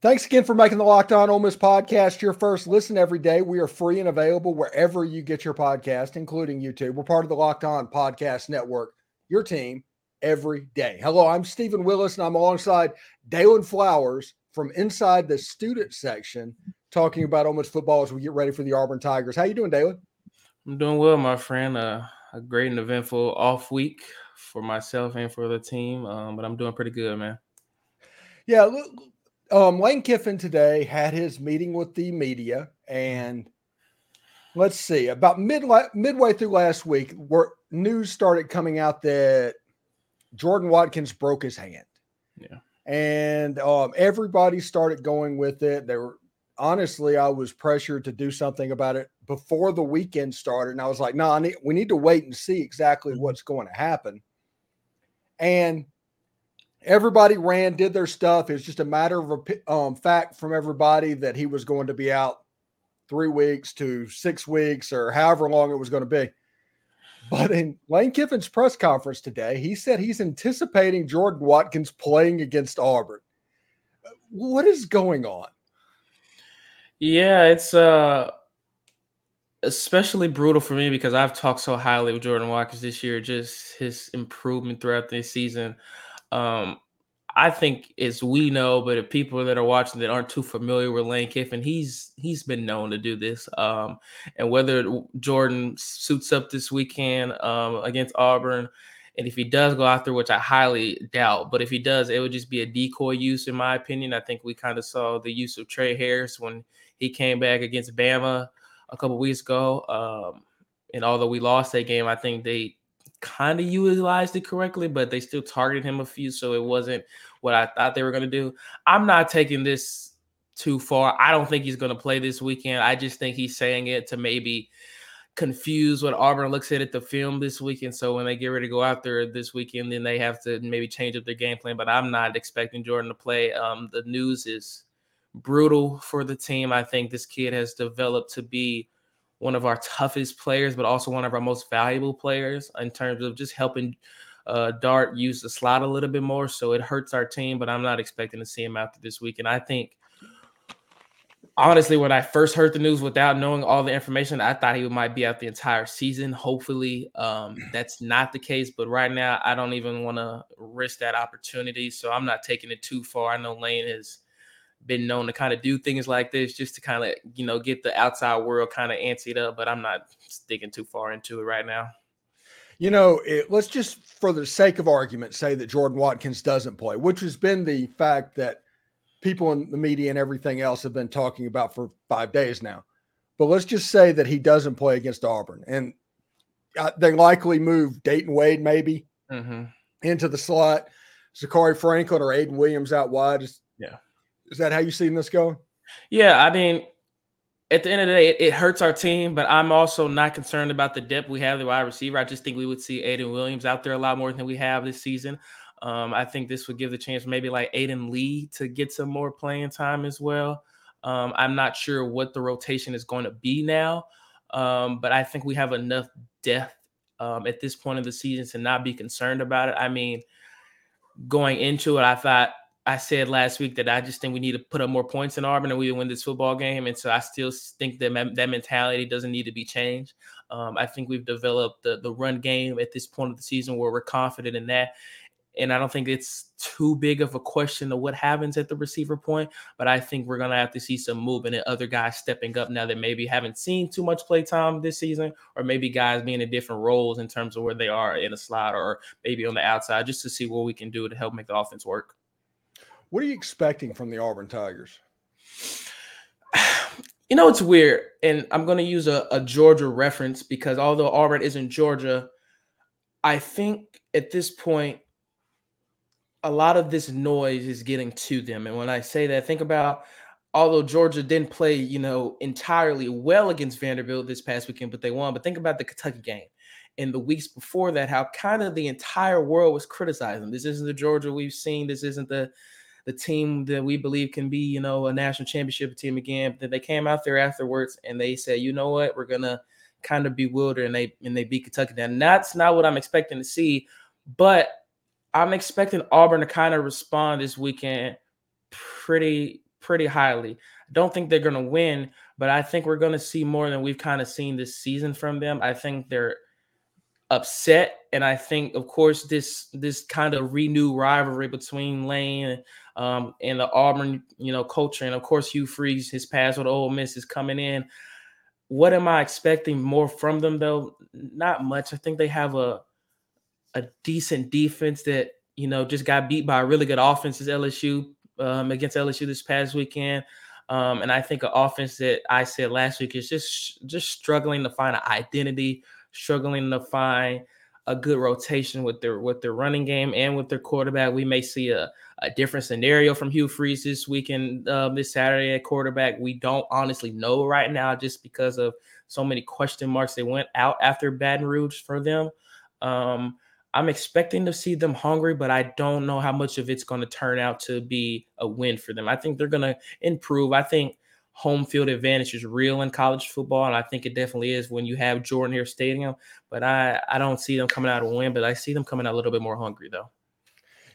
Thanks again for making the Locked On Ole Miss podcast your first listen every day. We are free and available wherever you get your podcast, including YouTube. We're part of the Locked On Podcast Network, your team every day. Hello, I'm Steven Willis, and I'm alongside Daylan Flowers from inside the student section, talking about Ole Miss football as we get ready for the Auburn Tigers. How you doing, Daylan? I'm doing well, my friend. Uh, a great and eventful off week for myself and for the team, um, but I'm doing pretty good, man. Yeah, look, um, Lane Kiffin today had his meeting with the media, and let's see, about mid midway through last week, where news started coming out that Jordan Watkins broke his hand. Yeah, and um, everybody started going with it. They were honestly, I was pressured to do something about it before the weekend started, and I was like, "No, nah, we need to wait and see exactly mm-hmm. what's going to happen." And everybody ran, did their stuff. It was just a matter of um, fact from everybody that he was going to be out three weeks to six weeks or however long it was going to be. But in Lane Kiffin's press conference today, he said he's anticipating Jordan Watkins playing against Auburn. What is going on? Yeah, it's uh especially brutal for me because I've talked so highly of Jordan Watkins this year, just his improvement throughout the season. Um, I think as we know, but if people that are watching that aren't too familiar with Lane Kiffin, he's he's been known to do this. Um, and whether Jordan suits up this weekend um, against Auburn, and if he does go out there, which I highly doubt, but if he does, it would just be a decoy use, in my opinion. I think we kind of saw the use of Tre Harris when he came back against Bama a couple weeks ago. Um, and although we lost that game, I think they kind of utilized it correctly, but they still targeted him a few, so it wasn't what I thought they were going to do. I'm not taking this too far. I don't think he's going to play this weekend. I just think he's saying it to maybe confuse what Auburn looks at at the film this weekend. So when they get ready to go out there this weekend, then they have to maybe change up their game plan. But I'm not expecting Jordan to play. Um, the news is brutal for the team. I think this kid has developed to be one of our toughest players, but also one of our most valuable players in terms of just helping uh, Dart use the slot a little bit more. So it hurts our team, but I'm not expecting to see him after this week. And I think, honestly, when I first heard the news without knowing all the information, I thought he might be out the entire season. Hopefully, um, that's not the case. But right now, I don't even want to risk that opportunity. So I'm not taking it too far. I know Lane is been known to kind of do things like this just to kind of you know get the outside world kind of antsy up but i'm not sticking too far into it right now you know it, let's just for the sake of argument say that jordan watkins doesn't play which has been the fact that people in the media and everything else have been talking about for five days now but let's just say that he doesn't play against auburn and they likely move dayton wade maybe mm-hmm. into the slot Zakhari Franklin or Ayden Williams out wide. Yeah. Is that how you seen this going? Yeah, I mean, at the end of the day, it, it, hurts our team, but I'm also not concerned about the depth we have the wide receiver. I just think we would see Ayden Williams out there a lot more than we have this season. Um, I think this would give the chance maybe like Aiden Lee to get some more playing time as well. Um, I'm not sure what the rotation is going to be now, um, but I think we have enough depth um, at this point of the season to not be concerned about it. I mean, going into it, I thought I said last week that I just think we need to put up more points in Auburn and we win this football game. And so I still think that that mentality doesn't need to be changed. Um, I think we've developed the the run game at this point of the season where we're confident in that. And I don't think it's too big of a question of what happens at the receiver point, but I think we're gonna have to see some movement and other guys stepping up now that maybe haven't seen too much play time this season, or maybe guys being in different roles in terms of where they are in a slot or maybe on the outside, just to see what we can do to help make the offense work. What are you expecting from the Auburn Tigers? You know, it's weird. And I'm going to use a, a Georgia reference because although Auburn isn't Georgia, I think at this point, a lot of this noise is getting to them. And when I say that, think about although Georgia didn't play, you know, entirely well against Vanderbilt this past weekend, but they won. But think about the Kentucky game and the weeks before that, how kind of the entire world was criticizing. This isn't the Georgia we've seen. This isn't the the team that we believe can be, you know, a national championship team again. That they came out there afterwards and they said, you know what, we're gonna kind of bewilder and they and they beat Kentucky. And that's not what I'm expecting to see, but I'm expecting Auburn to kind of respond this weekend pretty pretty highly. I don't think they're to win, but I think we're to see more than we've kind of seen this season from them. I think they're upset, and I think, of course, this this kind of renewed rivalry between Lane um, and the Auburn, you know, culture, and of course, Hugh Freeze, his past with Ole Miss is coming in. What am I expecting more from them though? Not much. I think they have a a decent defense that you know just got beat by a really good offense as LSU um, against LSU this past weekend. Um, and I think an offense that I said last week is just just struggling to find an identity, struggling to find a good rotation with their with their running game and with their quarterback. We may see a, a different scenario from Hugh Freeze this weekend, uh, this Saturday at quarterback. We don't honestly know right now just because of so many question marks. They went out after Baton Rouge for them. Um, I'm expecting to see them hungry, but I don't know how much of it's going to turn out to be a win for them. I think they're going to improve. I think home field advantage is real in college football, and I think it definitely is when you have Jordan-Hare Stadium. But I I don't see them coming out a win, but I see them coming out a little bit more hungry though.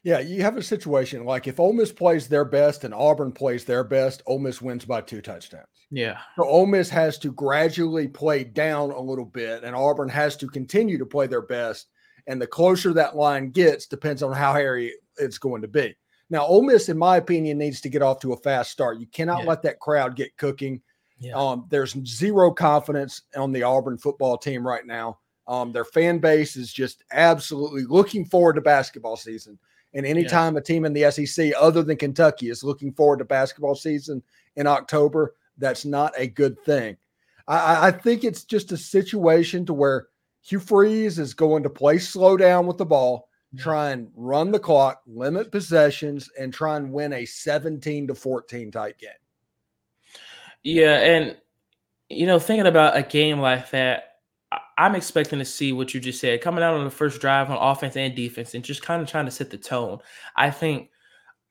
Yeah, you have a situation like if Ole Miss plays their best and Auburn plays their best, Ole Miss wins by two touchdowns. Yeah. So Ole Miss has to gradually play down a little bit, and Auburn has to continue to play their best. And the closer that line gets depends on how hairy it's going to be. Now, Ole Miss, in my opinion, needs to get off to a fast start. You cannot yeah. let that crowd get cooking. Yeah. Um, there's zero confidence on the Auburn football team right now. Um, their fan base is just absolutely looking forward to basketball season. And anytime yeah. a team in the SEC other than Kentucky is looking forward to basketball season in October, that's not a good thing. I, I think it's just a situation to where Hugh Freeze is going to play slow down with the ball try and run the clock, limit possessions, and try and win a 17 to 14 type game. Yeah, and you know, thinking about a game like that, I'm expecting to see what you just said coming out on the first drive on offense and defense, and just kind of trying to set the tone. I think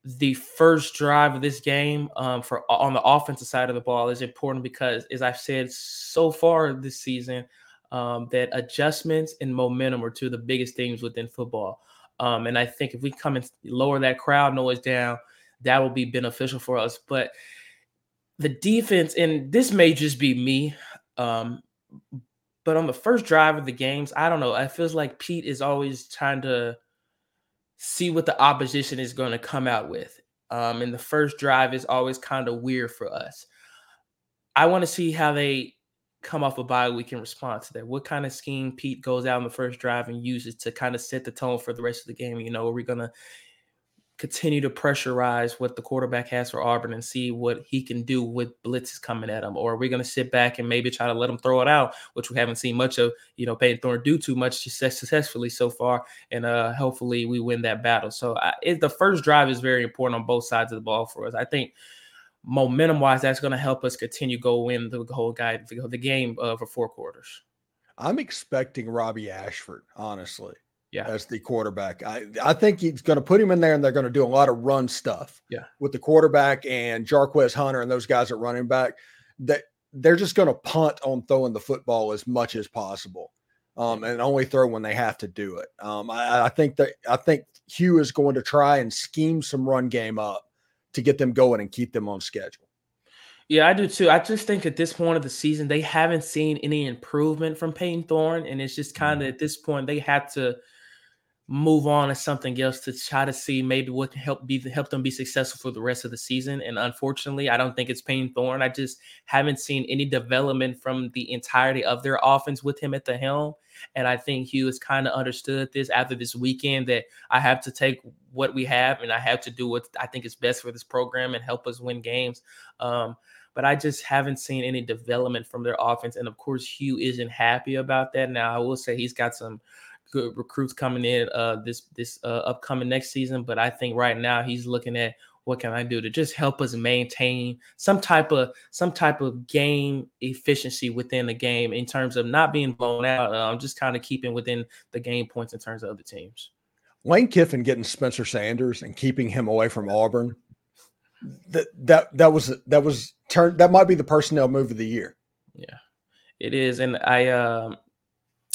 the first drive of this game um, for on the offensive side of the ball is important because, as I've said so far this season, um, that adjustments and momentum are two of the biggest things within football. Um, and I think if we come and lower that crowd noise down, that will be beneficial for us. But the defense, and this may just be me, um, but on the first drive of the games, I don't know. It feels like Pete is always trying to see what the opposition is going to come out with. Um, and the first drive is always kind of weird for us. I want to see how they come off a bye week in response to that? What kind of scheme Pete goes out in the first drive and uses to kind of set the tone for the rest of the game? You know, are we gonna continue to pressurize what the quarterback has for Auburn and see what he can do with blitzes coming at him? Or are we going to sit back and maybe try to let him throw it out, which we haven't seen much of, you know, Payton Thorne do too much successfully so far. And uh, hopefully we win that battle. So I, it, the first drive is very important on both sides of the ball for us. I think momentum wise, that's going to help us continue go win the whole guy the, the game uh, for four quarters. I'm expecting Robbie Ashford, honestly. Yeah. As the quarterback. I, I think he's going to put him in there and they're going to do a lot of run stuff. Yeah. With the quarterback and Jarquez Hunter and those guys at running back. That they're just going to punt on throwing the football as much as possible. Um, and only throw when they have to do it. Um, I, I think that I think Hugh is going to try and scheme some run game up to get them going and keep them on schedule. Yeah, I do too. I just think at this point of the season, they haven't seen any improvement from Payton Thorne. And it's just kind of mm-hmm. at this point, they have to move on to something else to try to see maybe what can help be help them be successful for the rest of the season. And unfortunately, I don't think it's Payton Thorne. I just haven't seen any development from the entirety of their offense with him at the helm. And I think Hugh has kind of understood this after this weekend that I have to take what we have and I have to do what I think is best for this program and help us win games. Um, but I just haven't seen any development from their offense. And of course, Hugh isn't happy about that. Now, I will say he's got some good recruits coming in uh, this this uh, upcoming next season, but I think right now he's looking at what can I do to just help us maintain some type of some type of game efficiency within the game in terms of not being blown out. I'm um, just kind of keeping within the game points in terms of other teams. Lane Kiffin getting Spencer Sanders and keeping him away from Auburn. That that that was that was turned that might be the personnel move of the year. Yeah, it is, and I um,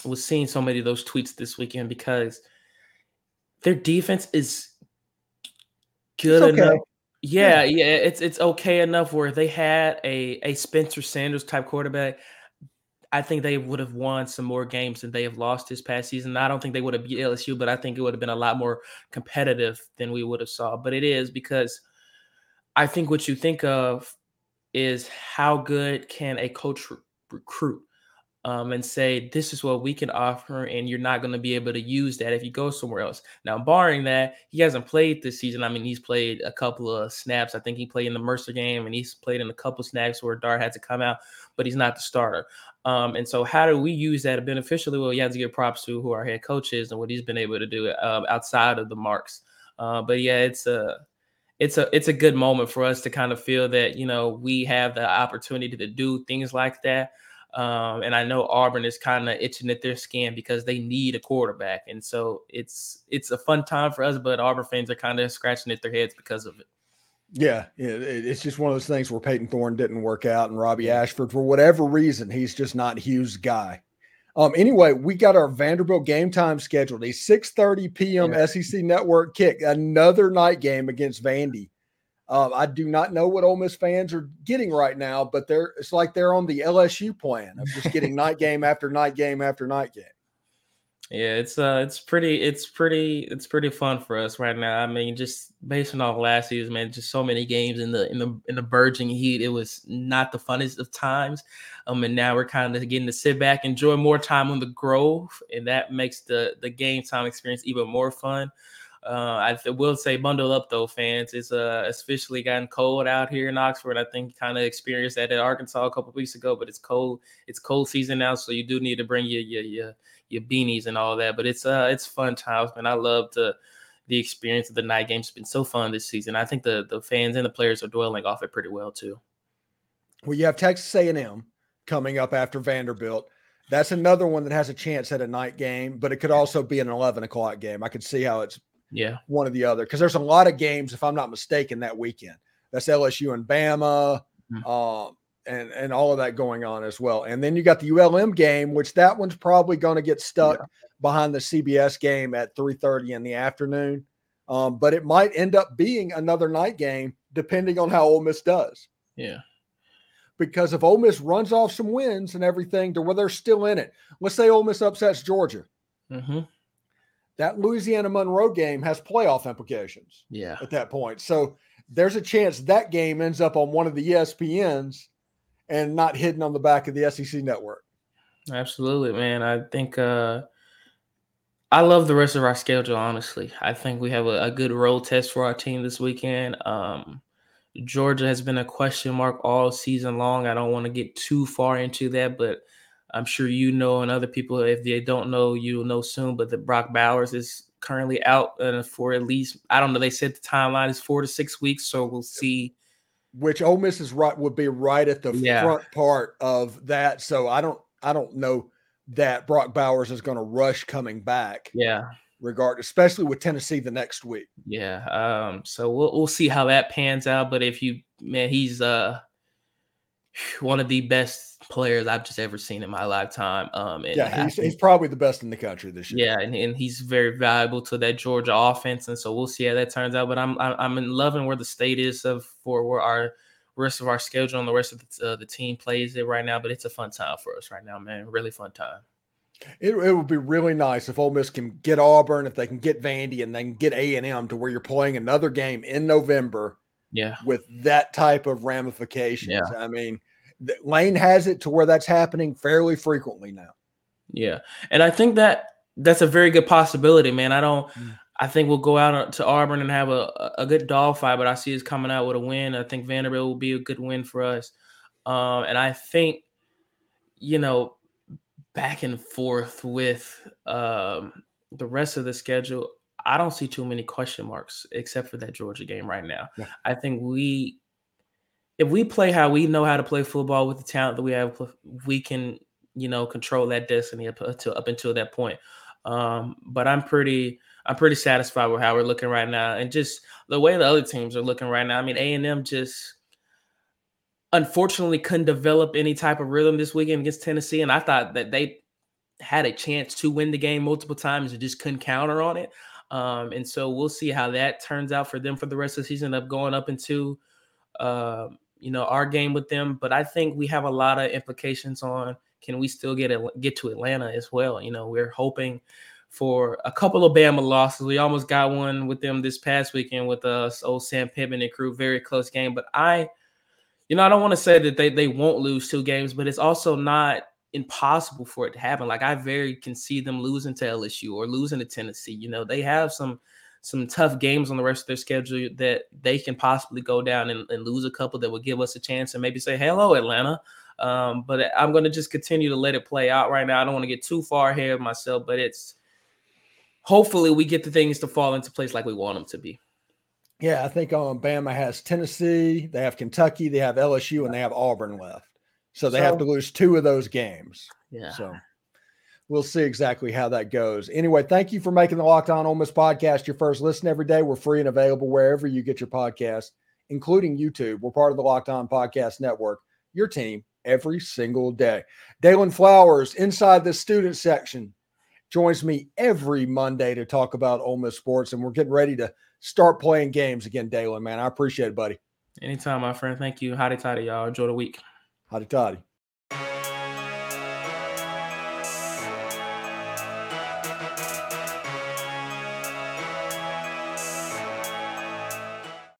was seeing so many of those tweets this weekend because their defense is good okay. enough. Yeah, yeah, it's it's okay enough where they had a a Spencer Sanders type quarterback. I think they would have won some more games than they have lost this past season. I don't think they would have beat LSU, but I think it would have been a lot more competitive than we would have saw. But it is because I think what you think of is how good can a coach re- recruit um, and say this is what we can offer, and you're not going to be able to use that if you go somewhere else. Now, barring that, he hasn't played this season. I mean, he's played a couple of snaps. I think he played in the Mercer game, and he's played in a couple of snaps where Dart had to come out, but he's not the starter. Um, and so, how do we use that beneficially? Well, you have to give props to who our head coach is and what he's been able to do um, outside of the marks. Uh, but yeah, it's a it's a it's a good moment for us to kind of feel that you know we have the opportunity to do things like that. Um, and I know Auburn is kind of itching at their skin because they need a quarterback, and so it's it's a fun time for us. But Auburn fans are kind of scratching at their heads because of it. Yeah, it's just one of those things where Payton Thorne didn't work out, and Robbie Ashford, for whatever reason, he's just not Hugh's guy. Um, anyway, we got our Vanderbilt game time scheduled a 6:30 p.m. Yeah. SEC Network kick, another night game against Vandy. Um, I do not know what Ole Miss fans are getting right now, but they're it's like they're on the LSU plan of just getting night game after night game after night game. Yeah, it's uh it's pretty it's pretty it's pretty fun for us right now. I mean, just based on all last season, man, just so many games in the in the in the burgeoning heat. It was not the funnest of times. Um, and now we're kind of getting to sit back, enjoy more time on the Grove, and that makes the the game time experience even more fun. Uh, I will say, bundle up though, fans. It's uh, officially gotten cold out here in Oxford. I think kind of experienced that in Arkansas a couple weeks ago, but it's cold. It's cold season now, so you do need to bring your your your, your beanies and all that. But it's uh, it's fun times, man. I love the the experience of the night games. It's been so fun this season. I think the the fans and the players are dwelling off it pretty well too. Well, you have Texas A&M coming up after Vanderbilt. That's another one that has a chance at a night game, but it could also be an 11 o'clock game. I could see how it's yeah, one or the other. Because there's a lot of games, if I'm not mistaken, that weekend. That's LSU and Bama, mm-hmm. um, and and all of that going on as well. And then you got the ULM game, which that one's probably going to get stuck yeah. behind the CBS game at 3:30 in the afternoon. Um, but it might end up being another night game depending on how Ole Miss does. Yeah. Because if Ole Miss runs off some wins and everything to where they're still in it, let's say Ole Miss upsets Georgia. Mm-hmm that Louisiana Monroe game has playoff implications. Yeah. At that point. So there's a chance that game ends up on one of the ESPNs and not hidden on the back of the SEC network. Absolutely, man. I think uh I love the rest of our schedule, honestly. I think we have a, a good road test for our team this weekend. Um Georgia has been a question mark all season long. I don't want to get too far into that, but I'm sure you know, and other people, if they don't know, you'll know soon. But the Brock Bowers is currently out uh, for at least I don't know. They said the timeline is four to six weeks, so we'll see. Which Ole Miss is right would be right at the yeah. front part of that. So I don't I don't know that Brock Bowers is going to rush coming back. Yeah. Regard, especially with Tennessee the next week. Yeah. Um. So we'll we'll see how that pans out. But if you man, he's uh one of the best players I've just ever seen in my lifetime. Um, yeah, he's, he's probably the best in the country this year. Yeah, and, and he's very valuable to that Georgia offense, and so we'll see how that turns out. But I'm I'm in loving where the state is of for where our rest of our schedule and the rest of the, uh, the team plays it right now. But it's a fun time for us right now, man. Really fun time. It, it would be really nice if Ole Miss can get Auburn, if they can get Vandy, and they can get A and M to where you're playing another game in November. Yeah, with that type of ramifications. Yeah. I mean, Lane has it to where that's happening fairly frequently now. Yeah, and I think that that's a very good possibility, man. I don't. Mm. I think we'll go out to Auburn and have a, a good fight, but I see us coming out with a win. I think Vanderbilt will be a good win for us. Um, and I think, you know, back and forth with um, the rest of the schedule, I don't see too many question marks except for that Georgia game right now. Yeah. I think we if we play how we know how to play football with the talent that we have, we can, you know, control that destiny up until up until that point. Um, but I'm pretty, I'm pretty satisfied with how we're looking right now, and just the way the other teams are looking right now. I mean, A and M just unfortunately couldn't develop any type of rhythm this weekend against Tennessee, and I thought that they had a chance to win the game multiple times and just couldn't counter on it. Um, and so we'll see how that turns out for them for the rest of the season. Up going up into, uh, you know, our game with them. But I think we have a lot of implications on can we still get get to Atlanta as well. You know, we're hoping for a couple of Bama losses. We almost got one with them this past weekend with uh, us, old Sam Pittman and crew. Very close game, but I, you know, I don't want to say that they they won't lose two games, but it's also not impossible for it to happen. Like I very can see them losing to LSU or losing to Tennessee. You know, they have some some tough games on the rest of their schedule that they can possibly go down and, and lose a couple that would give us a chance and maybe say, hello, Atlanta. Um, but I'm going to just continue to let it play out right now. I don't want to get too far ahead of myself, but it's hopefully we get the things to fall into place like we want them to be. Yeah, I think um, Bama has Tennessee, they have Kentucky, they have LSU, and they have Auburn left. So they so, have to lose two of those games. Yeah. So we'll see exactly how that goes. Anyway, thank you for making the Locked On Ole Miss podcast your first listen every day. We're free and available wherever you get your podcast, including YouTube. We're part of the Locked On Podcast Network, your team every single day. Daylan Flowers inside the student section joins me every Monday to talk about Ole Miss sports, and we're getting ready to start playing games again, Daylan, man. I appreciate it, buddy. Anytime, my friend. Thank you. Howdy, toddy, y'all. Enjoy the week. Howdy, toddy.